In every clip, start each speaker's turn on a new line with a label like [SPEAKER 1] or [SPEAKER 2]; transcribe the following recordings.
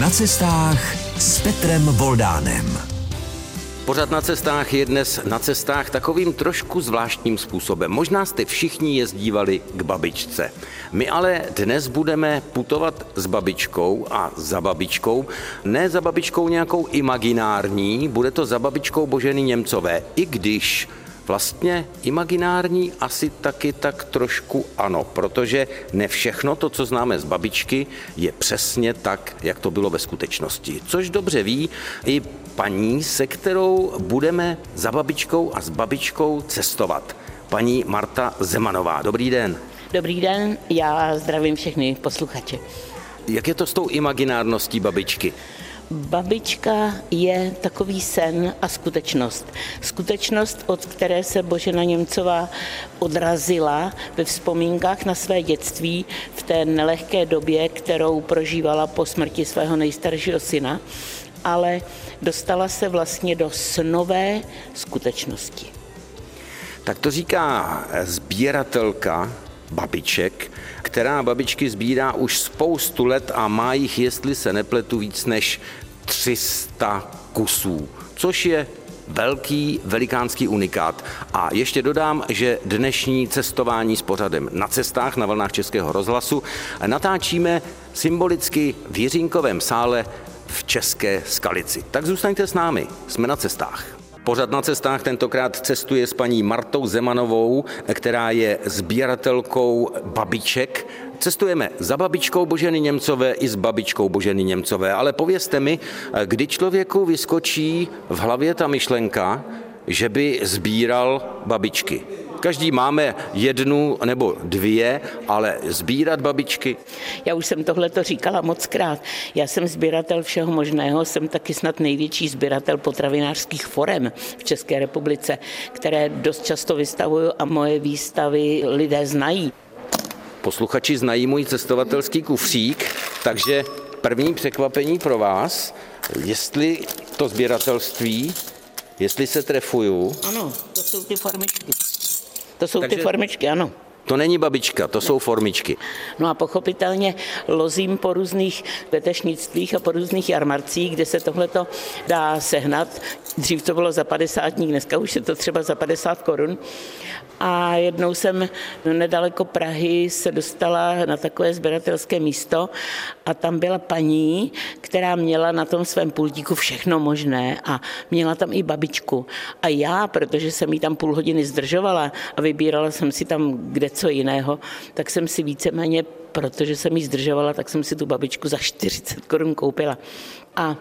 [SPEAKER 1] Na cestách s Petrem Voldánem.
[SPEAKER 2] Pořád na cestách je dnes na cestách takovým trošku zvláštním způsobem. Možná jste všichni jezdívali k babičce. My ale dnes budeme putovat s babičkou a za babičkou. Ne za babičkou nějakou imaginární, bude to za babičkou Boženy Němcové. I když Vlastně imaginární asi taky tak trošku ano, protože ne všechno to, co známe z babičky, je přesně tak, jak to bylo ve skutečnosti. Což dobře ví i paní, se kterou budeme za babičkou a s babičkou cestovat. Paní Marta Zemanová. Dobrý den.
[SPEAKER 3] Dobrý den, já zdravím všechny posluchače.
[SPEAKER 2] Jak je to s tou imaginárností babičky?
[SPEAKER 3] Babička je takový sen a skutečnost. Skutečnost, od které se Božena Němcová odrazila ve vzpomínkách na své dětství v té nelehké době, kterou prožívala po smrti svého nejstaršího syna, ale dostala se vlastně do snové skutečnosti.
[SPEAKER 2] Tak to říká sbíratelka babiček, která babičky sbírá už spoustu let a má jich, jestli se nepletu, víc než 300 kusů, což je velký, velikánský unikát. A ještě dodám, že dnešní cestování s pořadem na cestách na vlnách Českého rozhlasu natáčíme symbolicky v Jiřínkovém sále v České Skalici. Tak zůstaňte s námi, jsme na cestách. Pořad na cestách tentokrát cestuje s paní Martou Zemanovou, která je sběratelkou babiček. Cestujeme za babičkou Boženy Němcové i s babičkou Boženy Němcové, ale povězte mi, kdy člověku vyskočí v hlavě ta myšlenka, že by sbíral babičky. Každý máme jednu nebo dvě, ale sbírat babičky.
[SPEAKER 3] Já už jsem tohle to říkala moc krát. Já jsem sběratel všeho možného, jsem taky snad největší sběratel potravinářských forem v České republice, které dost často vystavuju a moje výstavy lidé znají.
[SPEAKER 2] Posluchači znají můj cestovatelský kufřík, takže první překvapení pro vás, jestli to sběratelství, jestli se trefuju.
[SPEAKER 3] Ano, to jsou ty formičky. To jsou Takže... ty formičky, ano.
[SPEAKER 2] To není babička, to jsou formičky.
[SPEAKER 3] No a pochopitelně lozím po různých vetešnictvích a po různých jarmarcích, kde se tohleto dá sehnat. Dřív to bylo za 50 dní, dneska už je to třeba za 50 korun. A jednou jsem nedaleko Prahy se dostala na takové sběratelské místo a tam byla paní, která měla na tom svém pultíku všechno možné a měla tam i babičku. A já, protože jsem jí tam půl hodiny zdržovala a vybírala jsem si tam kde co jiného, tak jsem si víceméně, protože jsem jí zdržovala, tak jsem si tu babičku za 40 korun koupila. A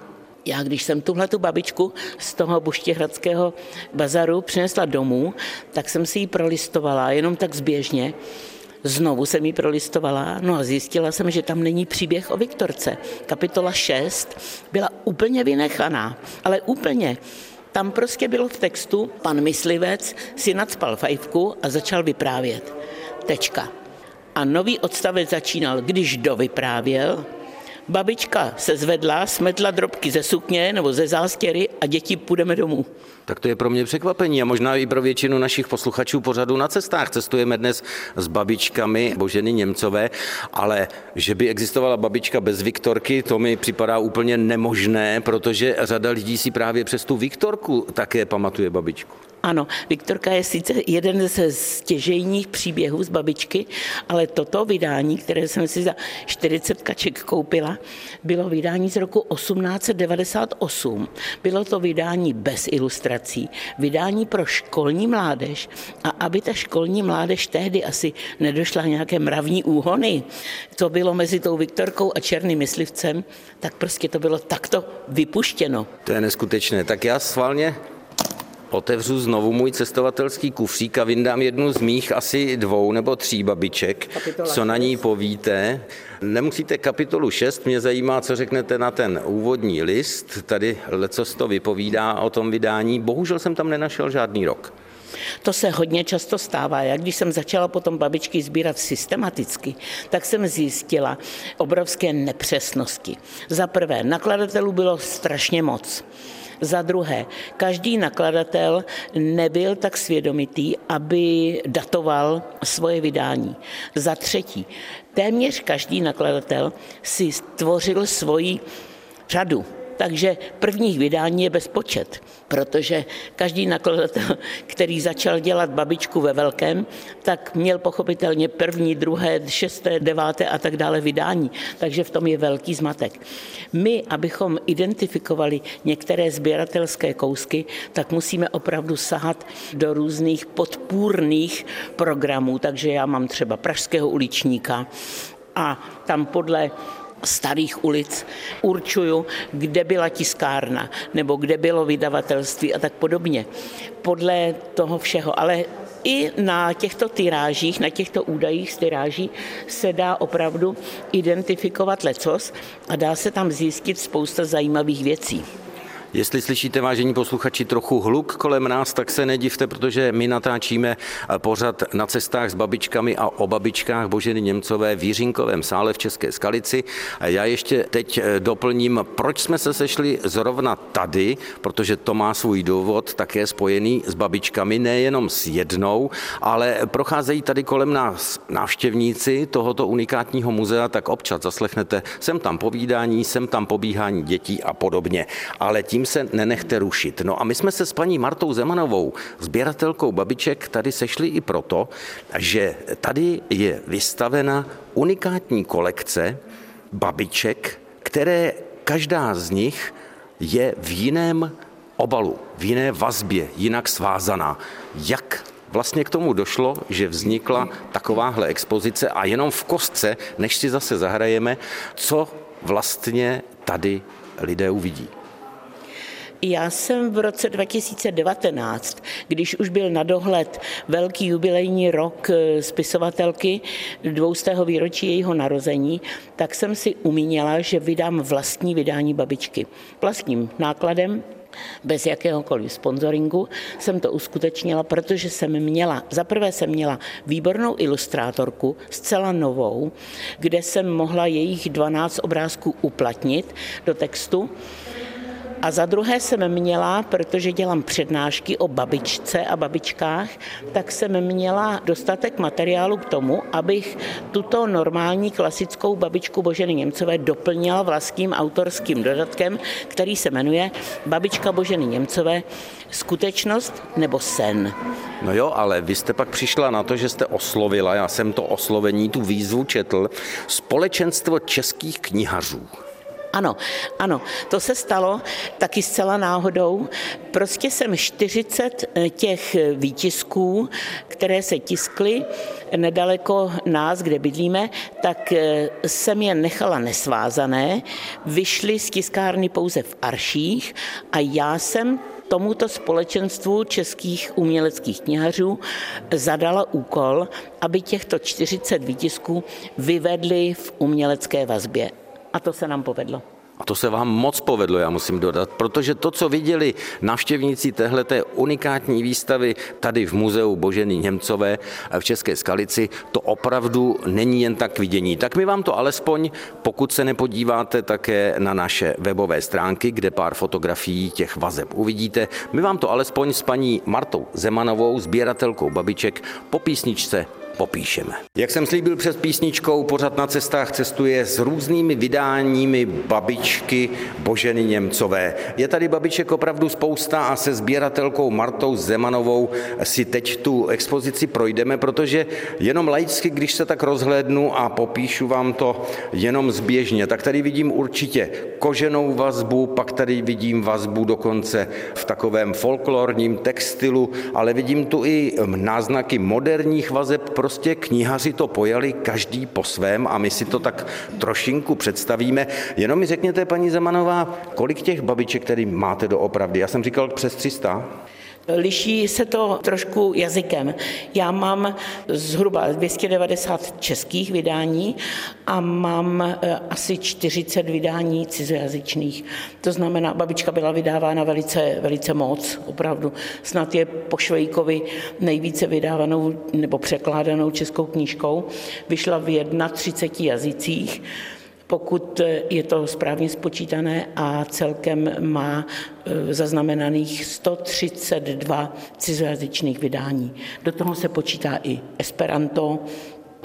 [SPEAKER 3] já, když jsem tuhle tu babičku z toho buštěhradského bazaru přinesla domů, tak jsem si ji prolistovala, jenom tak zběžně. Znovu jsem ji prolistovala, no a zjistila jsem, že tam není příběh o Viktorce. Kapitola 6 byla úplně vynechaná, ale úplně. Tam prostě bylo v textu, pan myslivec si nadspal fajfku a začal vyprávět. Tečka. A nový odstavec začínal, když dovyprávěl, Babička se zvedla, smetla drobky ze sukně nebo ze zástěry a děti půjdeme domů.
[SPEAKER 2] Tak to je pro mě překvapení a možná i pro většinu našich posluchačů pořadu na cestách. Cestujeme dnes s babičkami Boženy Němcové, ale že by existovala babička bez Viktorky, to mi připadá úplně nemožné, protože řada lidí si právě přes tu Viktorku také pamatuje babičku.
[SPEAKER 3] Ano, Viktorka je sice jeden ze stěžejních příběhů z babičky, ale toto vydání, které jsem si za 40 kaček koupila, bylo vydání z roku 1898. Bylo to vydání bez ilustrací, vydání pro školní mládež a aby ta školní mládež tehdy asi nedošla nějaké mravní úhony, to bylo mezi tou Viktorkou a Černým myslivcem, tak prostě to bylo takto vypuštěno.
[SPEAKER 2] To je neskutečné. Tak já schválně otevřu znovu můj cestovatelský kufřík a vyndám jednu z mých asi dvou nebo tří babiček, Kapitola co na ní povíte. Nemusíte kapitolu 6, mě zajímá, co řeknete na ten úvodní list. Tady leco to vypovídá o tom vydání. Bohužel jsem tam nenašel žádný rok.
[SPEAKER 3] To se hodně často stává. Já když jsem začala potom babičky sbírat systematicky, tak jsem zjistila obrovské nepřesnosti. Za prvé, nakladatelů bylo strašně moc. Za druhé, každý nakladatel nebyl tak svědomitý, aby datoval svoje vydání. Za třetí, téměř každý nakladatel si stvořil svoji řadu. Takže prvních vydání je bezpočet, protože každý nakladatel, který začal dělat babičku ve velkém, tak měl pochopitelně první, druhé, šesté, deváté a tak dále vydání. Takže v tom je velký zmatek. My, abychom identifikovali některé sběratelské kousky, tak musíme opravdu sahat do různých podpůrných programů. Takže já mám třeba Pražského uličníka, a tam podle starých ulic určuju, kde byla tiskárna nebo kde bylo vydavatelství a tak podobně. Podle toho všeho. Ale i na těchto tyrážích, na těchto údajích z tyráží se dá opravdu identifikovat lecos a dá se tam zjistit spousta zajímavých věcí.
[SPEAKER 2] Jestli slyšíte, vážení posluchači, trochu hluk kolem nás, tak se nedivte, protože my natáčíme pořad na cestách s babičkami a o babičkách Boženy Němcové v Jiřinkovém sále v České Skalici. Já ještě teď eh, doplním, proč jsme se sešli zrovna tady, protože to má svůj důvod, také spojený s babičkami, nejenom s jednou, ale procházejí tady kolem nás návštěvníci tohoto unikátního muzea, tak občas zaslechnete, sem tam povídání, sem tam pobíhání dětí a podobně. Ale tím se nenechte rušit. No a my jsme se s paní Martou Zemanovou, sběratelkou babiček, tady sešli i proto, že tady je vystavena unikátní kolekce babiček, které každá z nich je v jiném obalu, v jiné vazbě, jinak svázaná. Jak vlastně k tomu došlo, že vznikla takováhle expozice a jenom v kostce, než si zase zahrajeme, co vlastně tady lidé uvidí.
[SPEAKER 3] Já jsem v roce 2019, když už byl na dohled velký jubilejní rok eh, spisovatelky dvoustého výročí jejího narození, tak jsem si umíněla, že vydám vlastní vydání babičky. Vlastním nákladem, bez jakéhokoliv sponsoringu jsem to uskutečnila, protože jsem měla, zaprvé jsem měla výbornou ilustrátorku, zcela novou, kde jsem mohla jejich 12 obrázků uplatnit do textu a za druhé jsem měla, protože dělám přednášky o babičce a babičkách, tak jsem měla dostatek materiálu k tomu, abych tuto normální klasickou babičku Boženy Němcové doplnila vlastním autorským dodatkem, který se jmenuje Babička Boženy Němcové skutečnost nebo sen.
[SPEAKER 2] No jo, ale vy jste pak přišla na to, že jste oslovila, já jsem to oslovení, tu výzvu četl, společenstvo českých knihařů.
[SPEAKER 3] Ano, ano, to se stalo taky zcela náhodou. Prostě jsem 40 eh, těch výtisků, které se tiskly nedaleko nás, kde bydlíme, tak eh, jsem je nechala nesvázané, vyšly z tiskárny pouze v arších a já jsem tomuto společenstvu českých uměleckých knihařů zadala úkol, aby těchto 40 výtisků vyvedli v umělecké vazbě. A to se nám povedlo.
[SPEAKER 2] A to se vám moc povedlo, já musím dodat, protože to, co viděli navštěvníci téhleté unikátní výstavy tady v muzeu Boženy Němcové v České Skalici, to opravdu není jen tak vidění. Tak my vám to alespoň, pokud se nepodíváte také na naše webové stránky, kde pár fotografií těch vazeb uvidíte, my vám to alespoň s paní Martou Zemanovou, sběratelkou babiček, po písničce popíšeme. Jak jsem slíbil před písničkou, pořád na cestách cestuje s různými vydáními babičky Boženy Němcové. Je tady babiček opravdu spousta a se sběratelkou Martou Zemanovou si teď tu expozici projdeme, protože jenom laicky, když se tak rozhlédnu a popíšu vám to jenom zběžně, tak tady vidím určitě koženou vazbu, pak tady vidím vazbu dokonce v takovém folklorním textilu, ale vidím tu i náznaky moderních vazeb, prostě knihaři to pojali každý po svém a my si to tak trošinku představíme. Jenom mi řekněte, paní Zemanová, kolik těch babiček, který máte doopravdy? Já jsem říkal přes 300.
[SPEAKER 3] Liší se to trošku jazykem. Já mám zhruba 290 českých vydání a mám eh, asi 40 vydání cizojazyčných. To znamená, babička byla vydávána velice, velice moc, opravdu. Snad je po Švejkovi nejvíce vydávanou nebo překládanou českou knížkou. Vyšla v 31 jazycích pokud je to správně spočítané a celkem má e, zaznamenaných 132 cizojazyčných vydání. Do toho se počítá i Esperanto,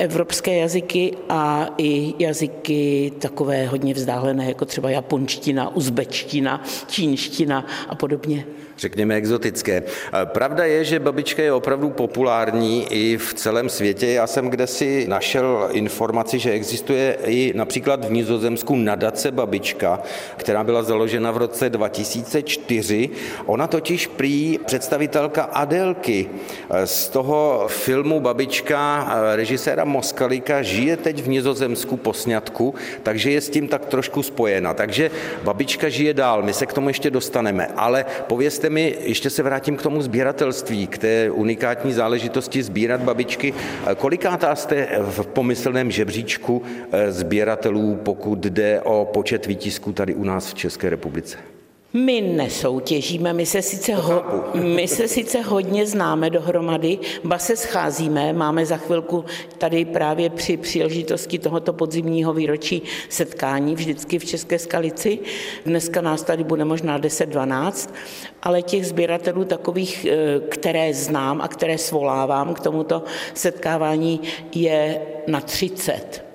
[SPEAKER 3] evropské jazyky a i jazyky takové hodně vzdálené, jako třeba japonština, uzbečtina, čínština a podobně
[SPEAKER 2] řekněme, exotické. Pravda je, že babička je opravdu populární i v celém světě. Já jsem kde si našel informaci, že existuje i například v Nizozemsku nadace babička, která byla založena v roce 2004. Ona totiž prý představitelka Adelky z toho filmu Babička režiséra Moskalika žije teď v Nizozemsku po sňatku, takže je s tím tak trošku spojena. Takže babička žije dál, my se k tomu ještě dostaneme. Ale povězte mi, ještě se vrátím k tomu sběratelství, k té unikátní záležitosti sbírat babičky. Kolikátá jste v pomyslném žebříčku eh, sběratelů, pokud jde o počet výtisků tady u nás v České republice?
[SPEAKER 3] My nesoutěžíme, my se, sice ho, my se sice hodně známe dohromady, ba se scházíme, máme za chvilku tady právě při příležitosti tohoto podzimního výročí setkání vždycky v České skalici. Dneska nás tady bude možná 10-12, ale těch sběratelů takových, eh, které znám a které svolávám k tomuto setkávání je na 30.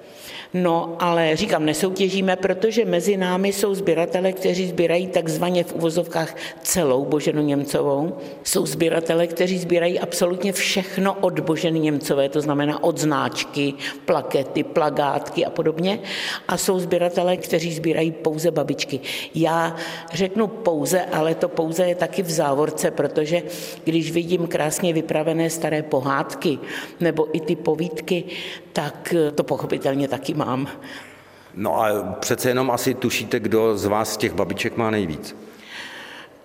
[SPEAKER 3] No, ale říkám, nesoutěžíme, protože mezi námi jsou sběratele, kteří sbírají takzvaně v uvozovkách celou Boženu Němcovou. Jsou sběratele, kteří sbírají absolutně všechno od Boženy Němcové, to znamená od značky, plakety, plagátky a podobně. A jsou sběratele, kteří sbírají pouze babičky. Já řeknu pouze, ale to pouze je taky v závorce, protože když vidím krásně vypravené staré pohádky nebo i ty povídky, tak to pochopitelně taky má mám.
[SPEAKER 2] No a přece jenom asi tušíte, kdo z vás těch babiček má nejvíc.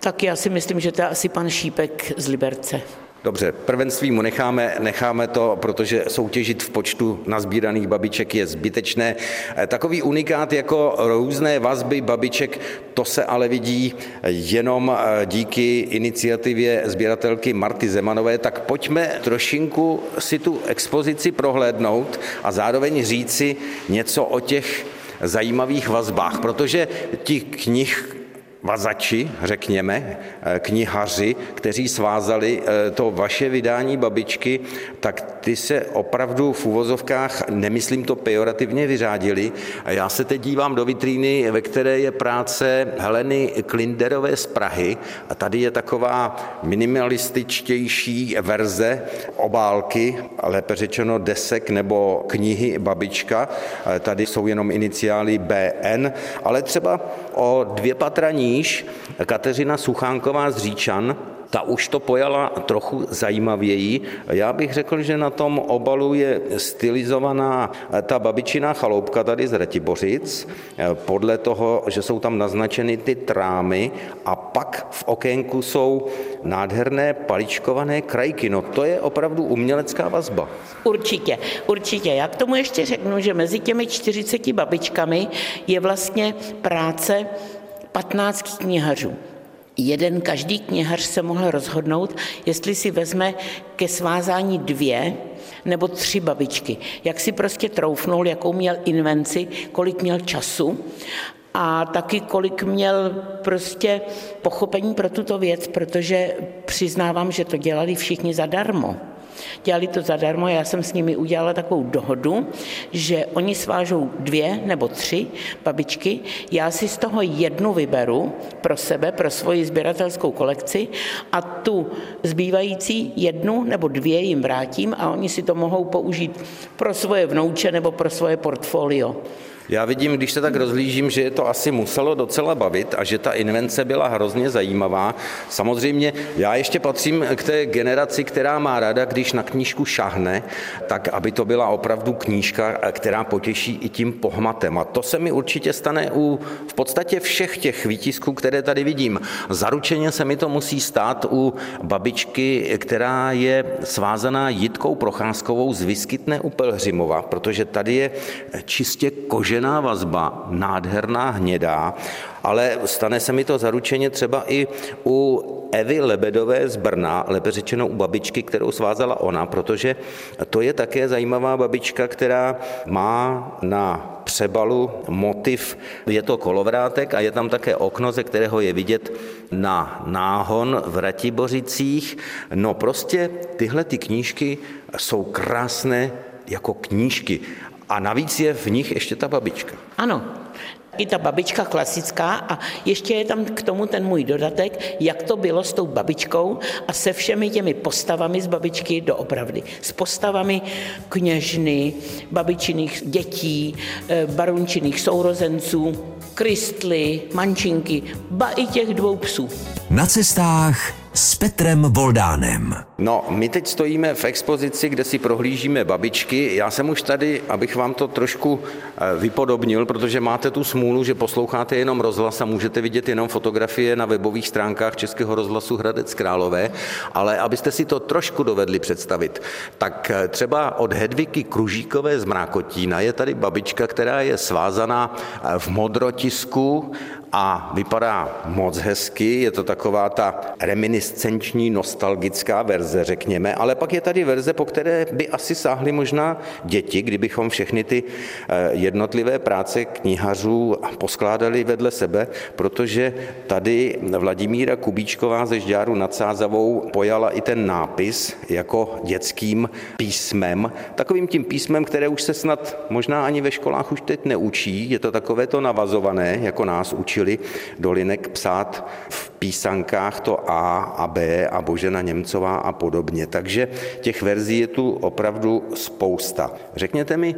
[SPEAKER 3] Tak já si myslím, že to je asi pan Šípek z Liberce.
[SPEAKER 2] Dobře, prvenství mu necháme, necháme to, protože soutěžit v počtu nazbíraných babiček je zbytečné. Eh, takový unikát jako různé vazby babiček, to se ale vidí jenom eh, díky iniciativě sběratelky Marty Zemanové, tak pojďme trošinku si tu expozici prohlédnout a zároveň říci něco o těch zajímavých vazbách, protože těch knih vazači, řekněme, eh, knihaři, kteří svázali eh, to vaše vydání babičky, tak ty se opravdu v uvozovkách, nemyslím to pejorativně, vyřádili. A já se teď dívám do vitríny, ve které je práce Heleny Klinderové z Prahy a tady je taková minimalističtější verze obálky, lépe řečeno desek nebo knihy Babička. Eh, tady jsou jenom iniciály BN, ale třeba o dvě patra níž. Kateřina Suchánková z Říčan ta už to pojala trochu zajímavěji. Já bych řekl, že na tom obalu je stylizovaná ta babičina chaloupka tady z Ratibořic, podle toho, že jsou tam naznačeny ty trámy a pak v okénku jsou nádherné paličkované krajky. No to je opravdu umělecká vazba.
[SPEAKER 3] Určitě, určitě. Já k tomu ještě řeknu, že mezi těmi 40 babičkami je vlastně práce 15 knihařů jeden každý knihař se mohl rozhodnout, jestli si vezme ke svázání dvě nebo tři babičky. Jak si prostě troufnul, jakou měl invenci, kolik měl času a taky kolik měl prostě pochopení pro tuto věc, protože přiznávám, že to dělali všichni zadarmo. Dělali to zadarmo, já jsem s nimi udělala takovou dohodu, že oni svážou dvě nebo tři babičky, já si z toho jednu vyberu pro sebe, pro svoji sběratelskou kolekci a tu zbývající jednu nebo dvě jim vrátím a oni si to mohou použít pro svoje vnouče nebo pro svoje portfolio.
[SPEAKER 2] Já vidím, když se tak rozlížím, že je to asi muselo docela bavit a že ta invence byla hrozně zajímavá. Samozřejmě já ještě patřím k té generaci, která má ráda, když na knížku šahne, tak aby to byla opravdu knížka, která potěší i tím pohmatem. A to se mi určitě stane u v podstatě všech těch výtisků, které tady vidím. Zaručeně se mi to musí stát u babičky, která je svázaná Jitkou Procházkovou z Vyskytné u Pelhřimova, protože tady je čistě kože zkušená vazba, nádherná hnědá, ale stane se mi to zaručeně třeba i u Evy Lebedové z Brna, lépe řečeno u babičky, kterou svázala ona, protože to je také zajímavá babička, která má na přebalu motiv, je to kolovrátek a je tam také okno, ze kterého je vidět na náhon v Ratibořicích. No prostě tyhle ty knížky jsou krásné jako knížky. A navíc je v nich ještě ta babička.
[SPEAKER 3] Ano, i ta babička klasická a ještě je tam k tomu ten můj dodatek, jak to bylo s tou babičkou a se všemi těmi postavami z babičky doopravdy. S postavami kněžny, babičiných dětí, eh, barunčiných sourozenců, kristly, mančinky, ba i těch dvou psů.
[SPEAKER 1] Na cestách s Petrem Voldánem.
[SPEAKER 2] No, my teď stojíme v expozici, kde si prohlížíme babičky. Já jsem už tady, abych vám to trošku eh, vypodobnil, protože máte tu smůlu, že posloucháte jenom rozhlas a můžete vidět jenom fotografie na webových stránkách Českého rozhlasu Hradec Králové, ale abyste si to trošku dovedli představit, tak eh, třeba od Hedviky Kružíkové z Mrákotína je tady babička, která je svázaná eh, v modrotisku a vypadá moc hezky, je to taková ta reminiscenční, nostalgická verze, řekněme, ale pak je tady verze, po které by asi sáhly možná děti, kdybychom všechny ty eh, jednotlivé práce knihařů poskládali vedle sebe, protože tady Vladimíra Kubíčková ze Žďáru nad Sázavou pojala i ten nápis jako dětským písmem, takovým tím písmem, které už se snad možná ani ve školách už teď neučí, je to takové to navazované, jako nás učí učili do linek psát v písankách to A a B a Božena Němcová a podobně. Takže těch verzí je tu opravdu spousta. Řekněte mi,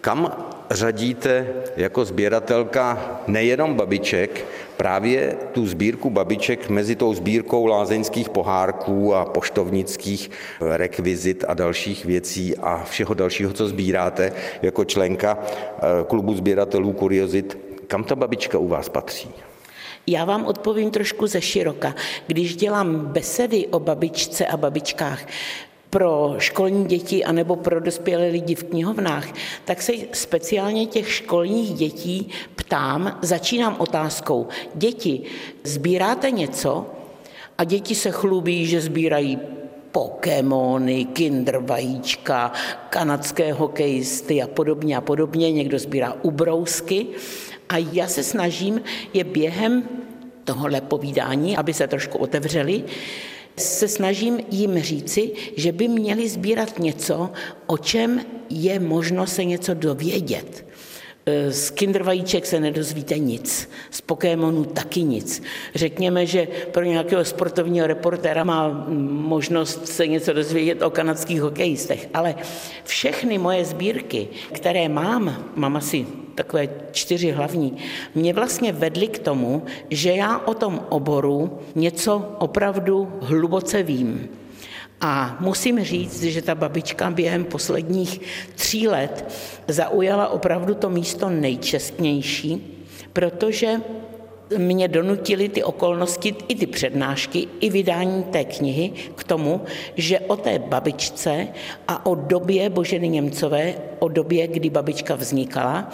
[SPEAKER 2] kam řadíte jako sběratelka nejenom babiček, právě tu sbírku babiček mezi tou sbírkou lázeňských pohárků a poštovnických rekvizit a dalších věcí a všeho dalšího, co sbíráte jako členka eh, klubu sběratelů kuriozit kam ta babička u vás patří?
[SPEAKER 3] Já vám odpovím trošku ze široka. Když dělám besedy o babičce a babičkách, pro školní děti anebo pro dospělé lidi v knihovnách, tak se speciálně těch školních dětí ptám, začínám otázkou. Děti, sbíráte něco? A děti se chlubí, že sbírají Pokémony, Kinder vajíčka, kanadské hokejisty a podobně a podobně. Někdo sbírá ubrousky. A já se snažím je během tohohle povídání, aby se trošku otevřeli, se snažím jim říci, že by měli sbírat něco, o čem je možno se něco dovědět. Eh, z kindervajíček se nedozvíte nic, z Pokémonů taky nic. Řekněme, že pro nějakého sportovního reportéra má možnost se něco dozvědět o kanadských hokejistech, ale všechny moje sbírky, které mám, mám asi takové čtyři hlavní, mě vlastně vedly k tomu, že já o tom oboru něco opravdu hluboce vím. A musím říct, že ta babička během posledních tří let zaujala opravdu to místo nejčestnější, protože mě donutili ty okolnosti, i ty přednášky, i vydání té knihy k tomu, že o té babičce a o době Boženy Němcové, o době, kdy babička vznikala,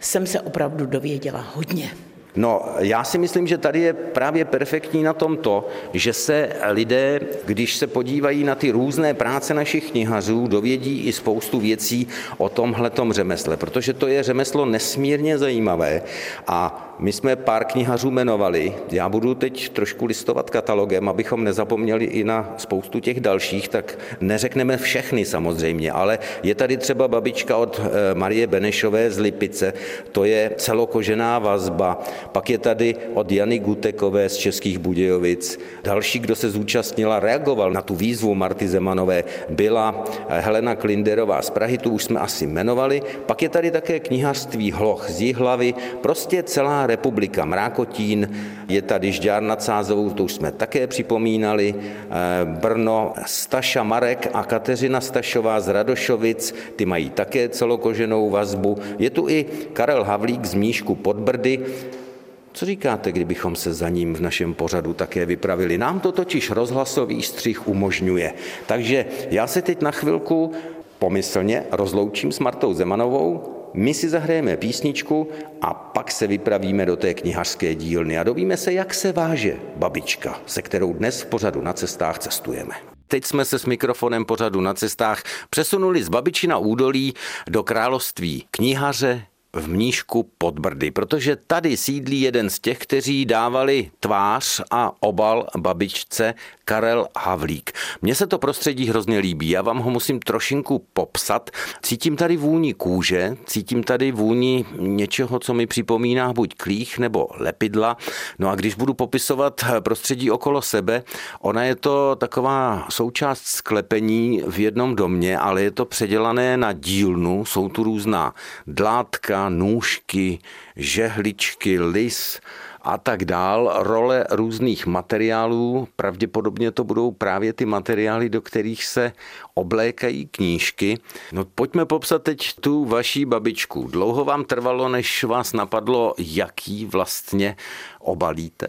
[SPEAKER 3] jsem se opravdu dověděla hodně.
[SPEAKER 2] No, já si myslím, že tady je právě perfektní na tom to, že se lidé, když se podívají na ty různé práce našich knihařů, dovědí i spoustu věcí o tomhletom řemesle, protože to je řemeslo nesmírně zajímavé a my jsme pár knihařů jmenovali. Já budu teď trošku listovat katalogem, abychom nezapomněli i na spoustu těch dalších, tak neřekneme všechny samozřejmě, ale je tady třeba babička od eh, Marie Benešové z Lipice, to je celokožená vazba, pak je tady od Jany Gutekové z Českých Budějovic. Další, kdo se zúčastnila, reagoval na tu výzvu Marty Zemanové, byla eh, Helena Klinderová z Prahy, tu už jsme asi jmenovali. Pak je tady také knihařství Hloch z Jihlavy, prostě celá republika Mrákotín, je tady Žďár nad Sázovou, to už jsme také připomínali, eh, Brno, Staša Marek a Kateřina Stašová z Radošovic, ty mají také celokoženou vazbu. Je tu i Karel Havlík z Míšku pod Brdy, co říkáte, kdybychom se za ním v našem pořadu také vypravili? Nám to totiž rozhlasový střih umožňuje. Takže já se teď na chvilku pomyslně rozloučím s Martou Zemanovou, my si zahrajeme písničku a pak se vypravíme do té knihařské dílny a dovíme se, jak se váže babička, se kterou dnes v pořadu na cestách cestujeme. Teď jsme se s mikrofonem pořadu na cestách přesunuli z Babičina údolí do království knihaře, v Mníšku pod Brdy, protože tady sídlí jeden z těch, kteří dávali tvář a obal babičce Karel Havlík. Mně se to prostředí hrozně líbí, já vám ho musím trošinku popsat. Cítím tady vůni kůže, cítím tady vůni něčeho, co mi připomíná buď klích nebo lepidla. No a když budu popisovat prostředí okolo sebe, ona je to taková součást sklepení v jednom domě, ale je to předělané na dílnu, jsou tu různá dlátka, nůžky, žehličky, lis, a tak dál, role různých materiálů, pravděpodobně to budou právě ty materiály, do kterých se oblékají knížky. No pojďme popsat teď tu vaší babičku. Dlouho vám trvalo, než vás napadlo, jaký vlastně obalíte?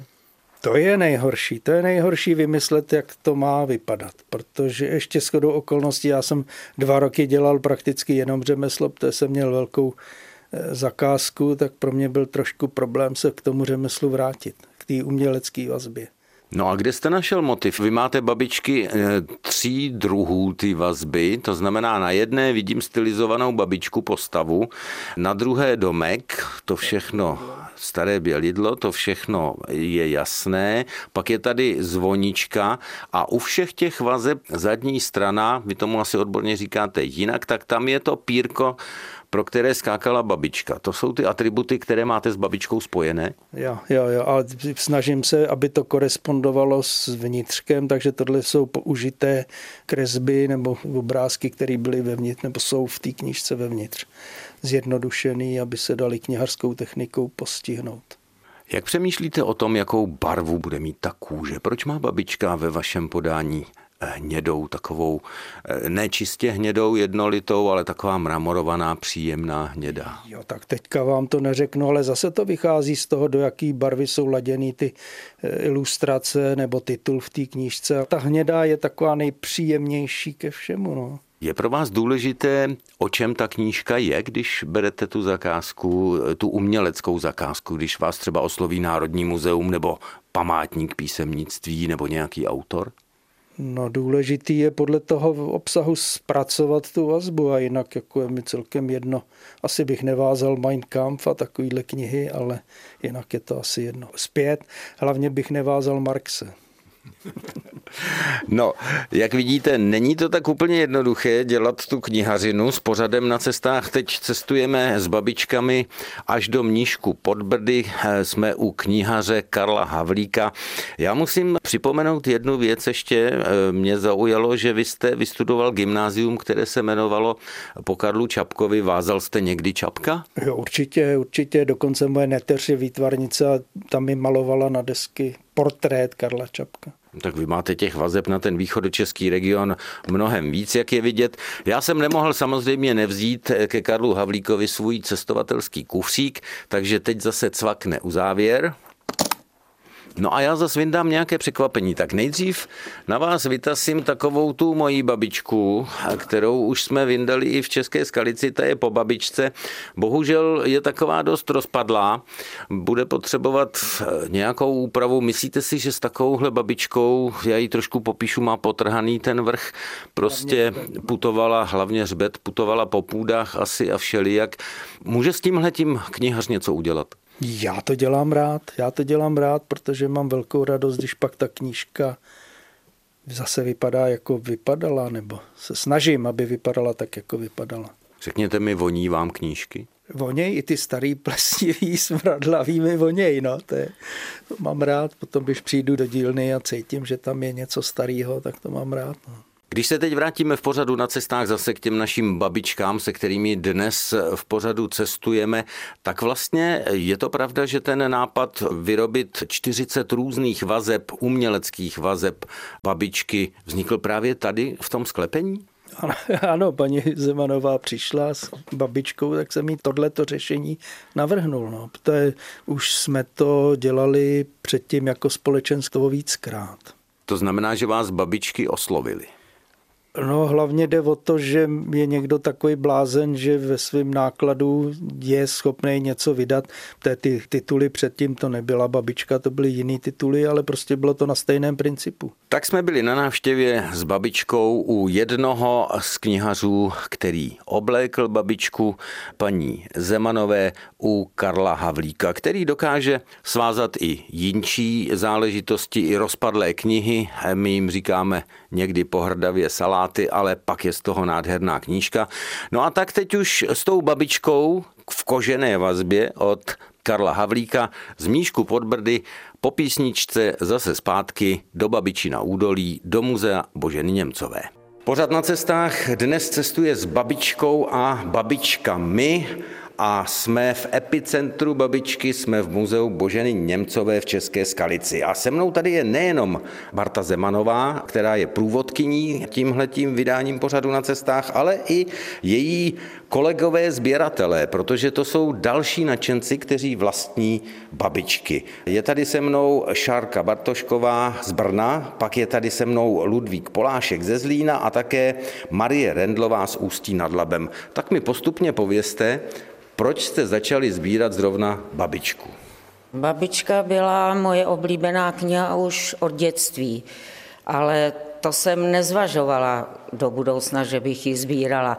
[SPEAKER 4] To je nejhorší. To je nejhorší vymyslet, jak to má vypadat. Protože ještě shodou okolností, já jsem dva roky dělal prakticky jenom řemeslo, protože jsem měl velkou zakázku, tak pro mě byl trošku problém se k tomu řemeslu vrátit, k té umělecké vazbě.
[SPEAKER 2] No a kde jste našel motiv? Vy máte babičky eh, tří druhů ty vazby, to znamená na jedné vidím stylizovanou babičku postavu, na druhé domek, to všechno staré bělidlo, to všechno je jasné, pak je tady zvonička a u všech těch vazeb zadní strana, vy tomu asi odborně říkáte jinak, tak tam je to pírko pro které skákala babička. To jsou ty atributy, které máte s babičkou spojené?
[SPEAKER 4] Jo, jo, jo, ale snažím se, aby to korespondovalo s vnitřkem, takže tohle jsou použité kresby nebo obrázky, které byly vevnitř, nebo jsou v té knižce vevnitř. Zjednodušený, aby se dali knihařskou technikou postihnout.
[SPEAKER 2] Jak přemýšlíte o tom, jakou barvu bude mít ta kůže? Proč má babička ve vašem podání hnědou, takovou eh, nečistě hnědou jednolitou, ale taková mramorovaná, příjemná hnědá.
[SPEAKER 4] Jo, tak teďka vám to neřeknu, ale zase to vychází z toho, do jaký barvy jsou laděny ty eh, ilustrace nebo titul v té knížce. Ta hnědá je taková nejpříjemnější ke všemu. No.
[SPEAKER 2] Je pro vás důležité, o čem ta knížka je, když berete tu zakázku, tu uměleckou zakázku, když vás třeba osloví Národní muzeum nebo památník písemnictví nebo nějaký autor?
[SPEAKER 4] No důležitý je podle toho obsahu zpracovat tu vazbu a jinak jako je mi celkem jedno. Asi bych nevázal Mein Kampf a takovýhle knihy, ale jinak je to asi jedno. Zpět, hlavně bych nevázal Marxe.
[SPEAKER 2] No, jak vidíte, není to tak úplně jednoduché dělat tu knihařinu s pořadem na cestách. Teď cestujeme s babičkami až do Mníšku pod Brdy. Jsme u knihaře Karla Havlíka. Já musím připomenout jednu věc ještě. Mě zaujalo, že vy jste vystudoval gymnázium, které se jmenovalo po Karlu Čapkovi. Vázal jste někdy Čapka?
[SPEAKER 4] Jo, určitě, určitě. Dokonce moje neteř je výtvarnice a tam mi malovala na desky portrét Karla Čapka.
[SPEAKER 2] Tak vy máte těch vazeb na ten východočeský region mnohem víc, jak je vidět. Já jsem nemohl samozřejmě nevzít ke Karlu Havlíkovi svůj cestovatelský kufřík, takže teď zase cvakne u závěr. No a já zase vyndám nějaké překvapení. Tak nejdřív na vás vytasím takovou tu moji babičku, kterou už jsme vyndali i v České skalici, ta je po babičce. Bohužel je taková dost rozpadlá, bude potřebovat eh, nějakou úpravu. Myslíte si, že s takovouhle babičkou, já ji trošku popíšu, má potrhaný ten vrch, prostě putovala, hlavně hřbet, putovala po půdách asi a všelijak. Může s tímhle tím knihař něco udělat?
[SPEAKER 4] Já to dělám rád, já to dělám rád, protože mám velkou radost, když pak ta knížka zase vypadá, jako vypadala, nebo se snažím, aby vypadala tak, jako vypadala.
[SPEAKER 2] Řekněte mi, voní vám knížky?
[SPEAKER 4] Voněj i ty starý plesnivý, smradlavý mi voněj, no, to, je, to mám rád. Potom, když přijdu do dílny a cítím, že tam je něco starého, tak to mám rád. No.
[SPEAKER 2] Když se teď vrátíme v pořadu na cestách zase k těm našim babičkám, se kterými dnes v pořadu cestujeme, tak vlastně je to pravda, že ten nápad vyrobit 40 různých vazeb, uměleckých vazeb babičky vznikl právě tady v tom sklepení?
[SPEAKER 4] Ano, paní Zemanová přišla s babičkou, tak jsem jí tohleto řešení navrhnul. No. Protože už jsme to dělali předtím jako společenstvo víckrát.
[SPEAKER 2] To znamená, že vás babičky oslovili.
[SPEAKER 4] No hlavně jde o to, že je někdo takový blázen, že ve svém nákladu je schopný něco vydat. Té ty tituly předtím to nebyla babička, to byly jiný tituly, ale prostě bylo to na stejném principu.
[SPEAKER 2] Tak jsme byli na návštěvě s babičkou u jednoho z knihařů, který oblékl babičku paní Zemanové u Karla Havlíka, který dokáže svázat i jinčí záležitosti, i rozpadlé knihy. My jim říkáme někdy pohrdavě saláty, ale pak je z toho nádherná knížka. No a tak teď už s tou babičkou v kožené vazbě od Karla Havlíka z Míšku pod Brdy po písničce zase zpátky do Babičina údolí, do muzea Boženy Němcové. Pořád na cestách dnes cestuje s babičkou a babičkami a jsme v epicentru babičky, jsme v muzeu Boženy Němcové v České Skalici. A se mnou tady je nejenom Marta Zemanová, která je průvodkyní tímhletím vydáním pořadu na cestách, ale i její kolegové sběratelé, protože to jsou další nadšenci, kteří vlastní babičky. Je tady se mnou Šárka Bartošková z Brna, pak je tady se mnou Ludvík Polášek ze Zlína a také Marie Rendlová z Ústí nad Labem. Tak mi postupně pověste, proč jste začali sbírat zrovna babičku?
[SPEAKER 5] Babička byla moje oblíbená kniha už od dětství, ale to jsem nezvažovala do budoucna, že bych ji sbírala.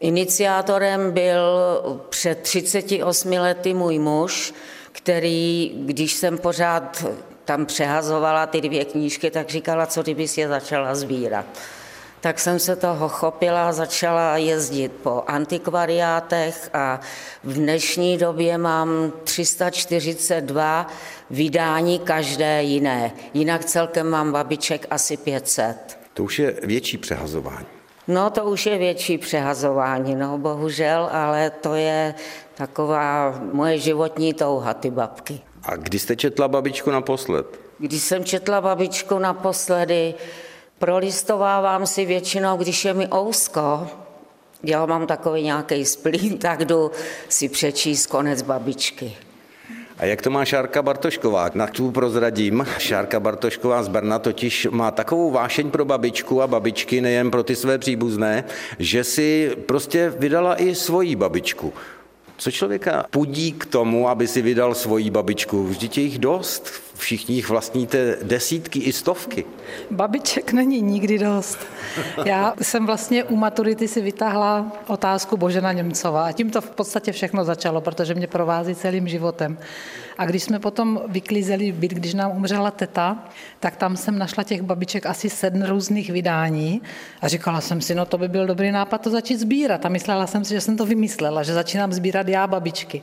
[SPEAKER 5] Iniciátorem byl před 38 lety můj muž, který, když jsem pořád tam přehazovala ty dvě knížky, tak říkala, co kdyby si je začala sbírat tak jsem se toho chopila a začala jezdit po antikvariátech a v dnešní době mám 342 vydání každé jiné. Jinak celkem mám babiček asi 500.
[SPEAKER 2] To už je větší přehazování.
[SPEAKER 5] No to už je větší přehazování, no bohužel, ale to je taková moje životní touha, ty babky.
[SPEAKER 2] A kdy jste četla babičku naposled?
[SPEAKER 5] Když jsem četla babičku naposledy, Prolistovávám si většinou, když je mi ousko, já mám takový nějaký splín, tak jdu si přečíst konec babičky.
[SPEAKER 2] A jak to má Šárka Bartošková? Na tu prozradím. Šárka Bartošková z Brna totiž má takovou vášeň pro babičku a babičky, nejen pro ty své příbuzné, že si prostě vydala i svoji babičku. Co člověka pudí k tomu, aby si vydal svoji babičku? Vždyť je jich dost. Všichni jich vlastníte desítky i stovky.
[SPEAKER 6] Babiček není nikdy dost. Já jsem vlastně u maturity si vytáhla otázku Božena Němcová a tím to v podstatě všechno začalo, protože mě provází celým životem. A když jsme potom vyklízeli byt, když nám umřela teta, tak tam jsem našla těch babiček asi sedm různých vydání a říkala jsem si, no to by byl dobrý nápad to začít sbírat. A myslela jsem si, že jsem to vymyslela, že začínám sbírat já babičky.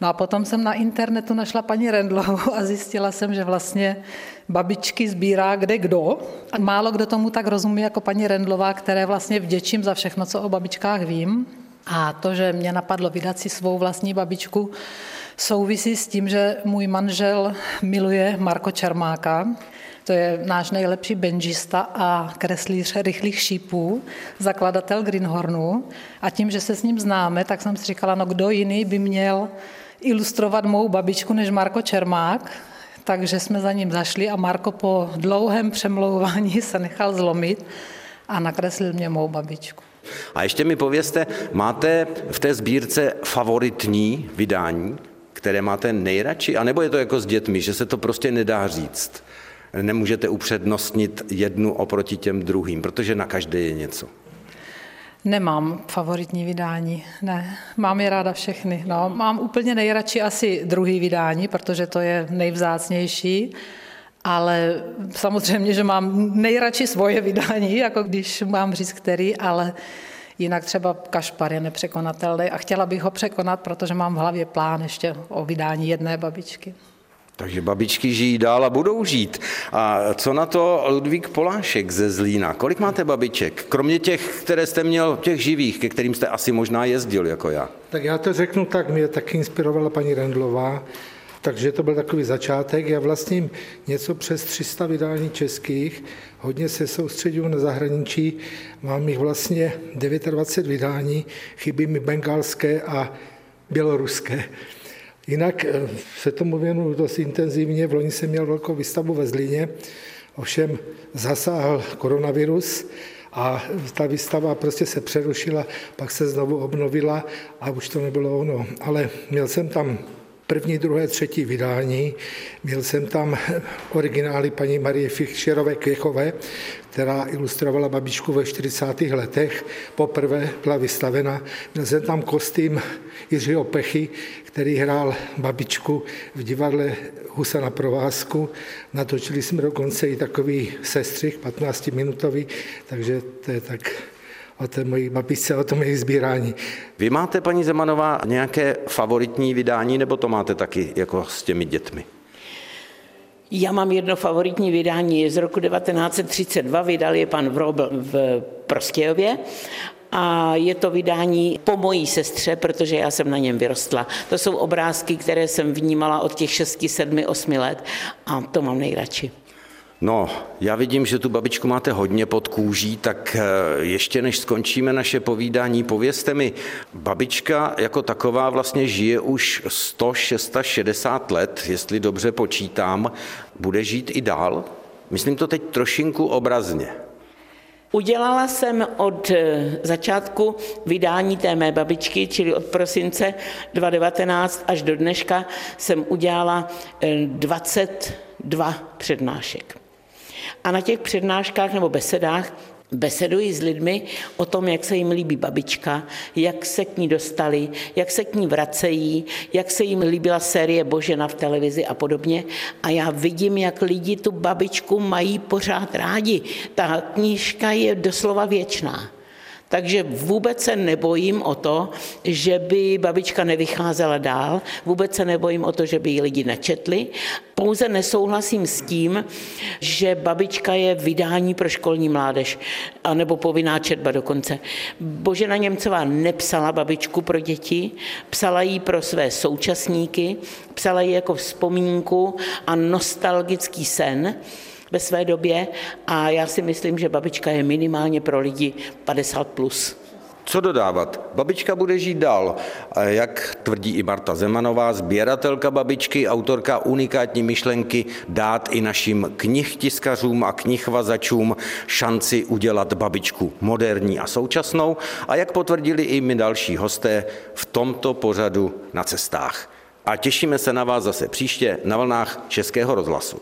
[SPEAKER 6] No a potom jsem na internetu našla paní Rendlovou a zjistila jsem, že vlastně babičky sbírá kde kdo. A málo kdo tomu tak rozumí jako paní Rendlová, které vlastně vděčím za všechno, co o babičkách vím. A to, že mě napadlo vydat si svou vlastní babičku, souvisí s tím, že můj manžel miluje Marko Čermáka, to je náš nejlepší benžista a kreslíř rychlých šípů, zakladatel Greenhornu. A tím, že se s ním známe, tak jsem si říkala, no kdo jiný by měl ilustrovat mou babičku než Marko Čermák. Takže jsme za ním zašli a Marko po dlouhém přemlouvání se nechal zlomit a nakreslil mě mou babičku.
[SPEAKER 2] A ještě mi povězte, máte v té sbírce favoritní vydání, které máte nejradši? A nebo je to jako s dětmi, že se to prostě nedá říct? Nemůžete upřednostnit jednu oproti těm druhým, protože na každé je něco.
[SPEAKER 6] Nemám favoritní vydání, ne. Mám je ráda všechny. No, mám úplně nejradši asi druhý vydání, protože to je nejvzácnější, ale samozřejmě, že mám nejradši svoje vydání, jako když mám říct který, ale jinak třeba Kašpar je nepřekonatelný a chtěla bych ho překonat, protože mám v hlavě plán ještě o vydání jedné babičky.
[SPEAKER 2] Takže babičky žijí dál a budou žít. A co na to Ludvík Polášek ze Zlína? Kolik máte babiček? Kromě těch, které jste měl, těch živých, ke kterým jste asi možná jezdil jako já.
[SPEAKER 7] Tak já to řeknu tak, mě taky inspirovala paní Rendlová, takže to byl takový začátek. Já vlastním něco přes 300 vydání českých, hodně se soustředím na zahraničí, mám jich vlastně 29 vydání, chybí mi bengalské a běloruské. Jinak eh, se tomu věnuju dost intenzivně. V loni jsem měl velkou výstavu ve Zlíně, ovšem zasáhl koronavirus A ta výstava prostě se přerušila, pak se znovu obnovila a už to nebylo ono. Ale měl jsem tam první, druhé, třetí vydání. Měl jsem tam originály paní Marie Fischerové Kvěchové, která ilustrovala babičku ve 40. letech. Poprvé byla vystavena. Měl jsem tam kostým Jiřího Pechy, který hrál babičku v divadle Husa na provázku. Natočili jsme dokonce i takový sestřih, 15-minutový, takže to je tak o té mojí babičce, o tom jejich sbírání.
[SPEAKER 2] Vy máte, paní Zemanová, nějaké favoritní vydání, nebo to máte taky jako s těmi dětmi?
[SPEAKER 3] Já mám jedno favoritní vydání, je z roku 1932, vydal je pan Vrobl v Prostějově a je to vydání po mojí sestře, protože já jsem na něm vyrostla. To jsou obrázky, které jsem vnímala od těch 6, 7, 8 let a to mám nejradši.
[SPEAKER 2] No, já vidím, že tu babičku máte hodně pod kůží, tak eh, ještě než skončíme naše povídání, povězte mi, babička jako taková vlastně žije už 160 let, jestli dobře počítám, bude žít i dál? Myslím to teď trošinku obrazně.
[SPEAKER 3] Udělala jsem od eh, začátku vydání té mé babičky, čili od prosince 2019 až do dneška, jsem udělala 22 eh, přednášek. A na těch přednáškách nebo besedách Beseduji s lidmi o tom, jak se jim líbí babička, jak se k ní dostali, jak se k ní vracejí, jak se jim líbila série Božena v televizi a podobně. A já vidím, jak lidi tu babičku mají pořád rádi. Ta knížka je doslova věčná. Takže vůbec se nebojím o to, že by babička nevycházela dál, vůbec se nebojím o to, že by ji lidi nečetli. Pouze nesouhlasím s tím, že babička je vydání pro školní mládež, anebo povinná četba dokonce. Božena Němcová nepsala babičku pro děti, psala ji pro své současníky, psala ji jako vzpomínku a nostalgický sen ve své době a já si myslím, že babička je minimálně pro lidi 50 plus.
[SPEAKER 2] Co dodávat? Babička bude žít dál. Jak tvrdí i Marta Zemanová, sběratelka babičky, autorka unikátní myšlenky, dát i našim knihtiskařům a knihvazačům šanci udělat babičku moderní a současnou. A jak potvrdili i my další hosté v tomto pořadu na cestách. A těšíme se na vás zase příště na vlnách Českého rozhlasu.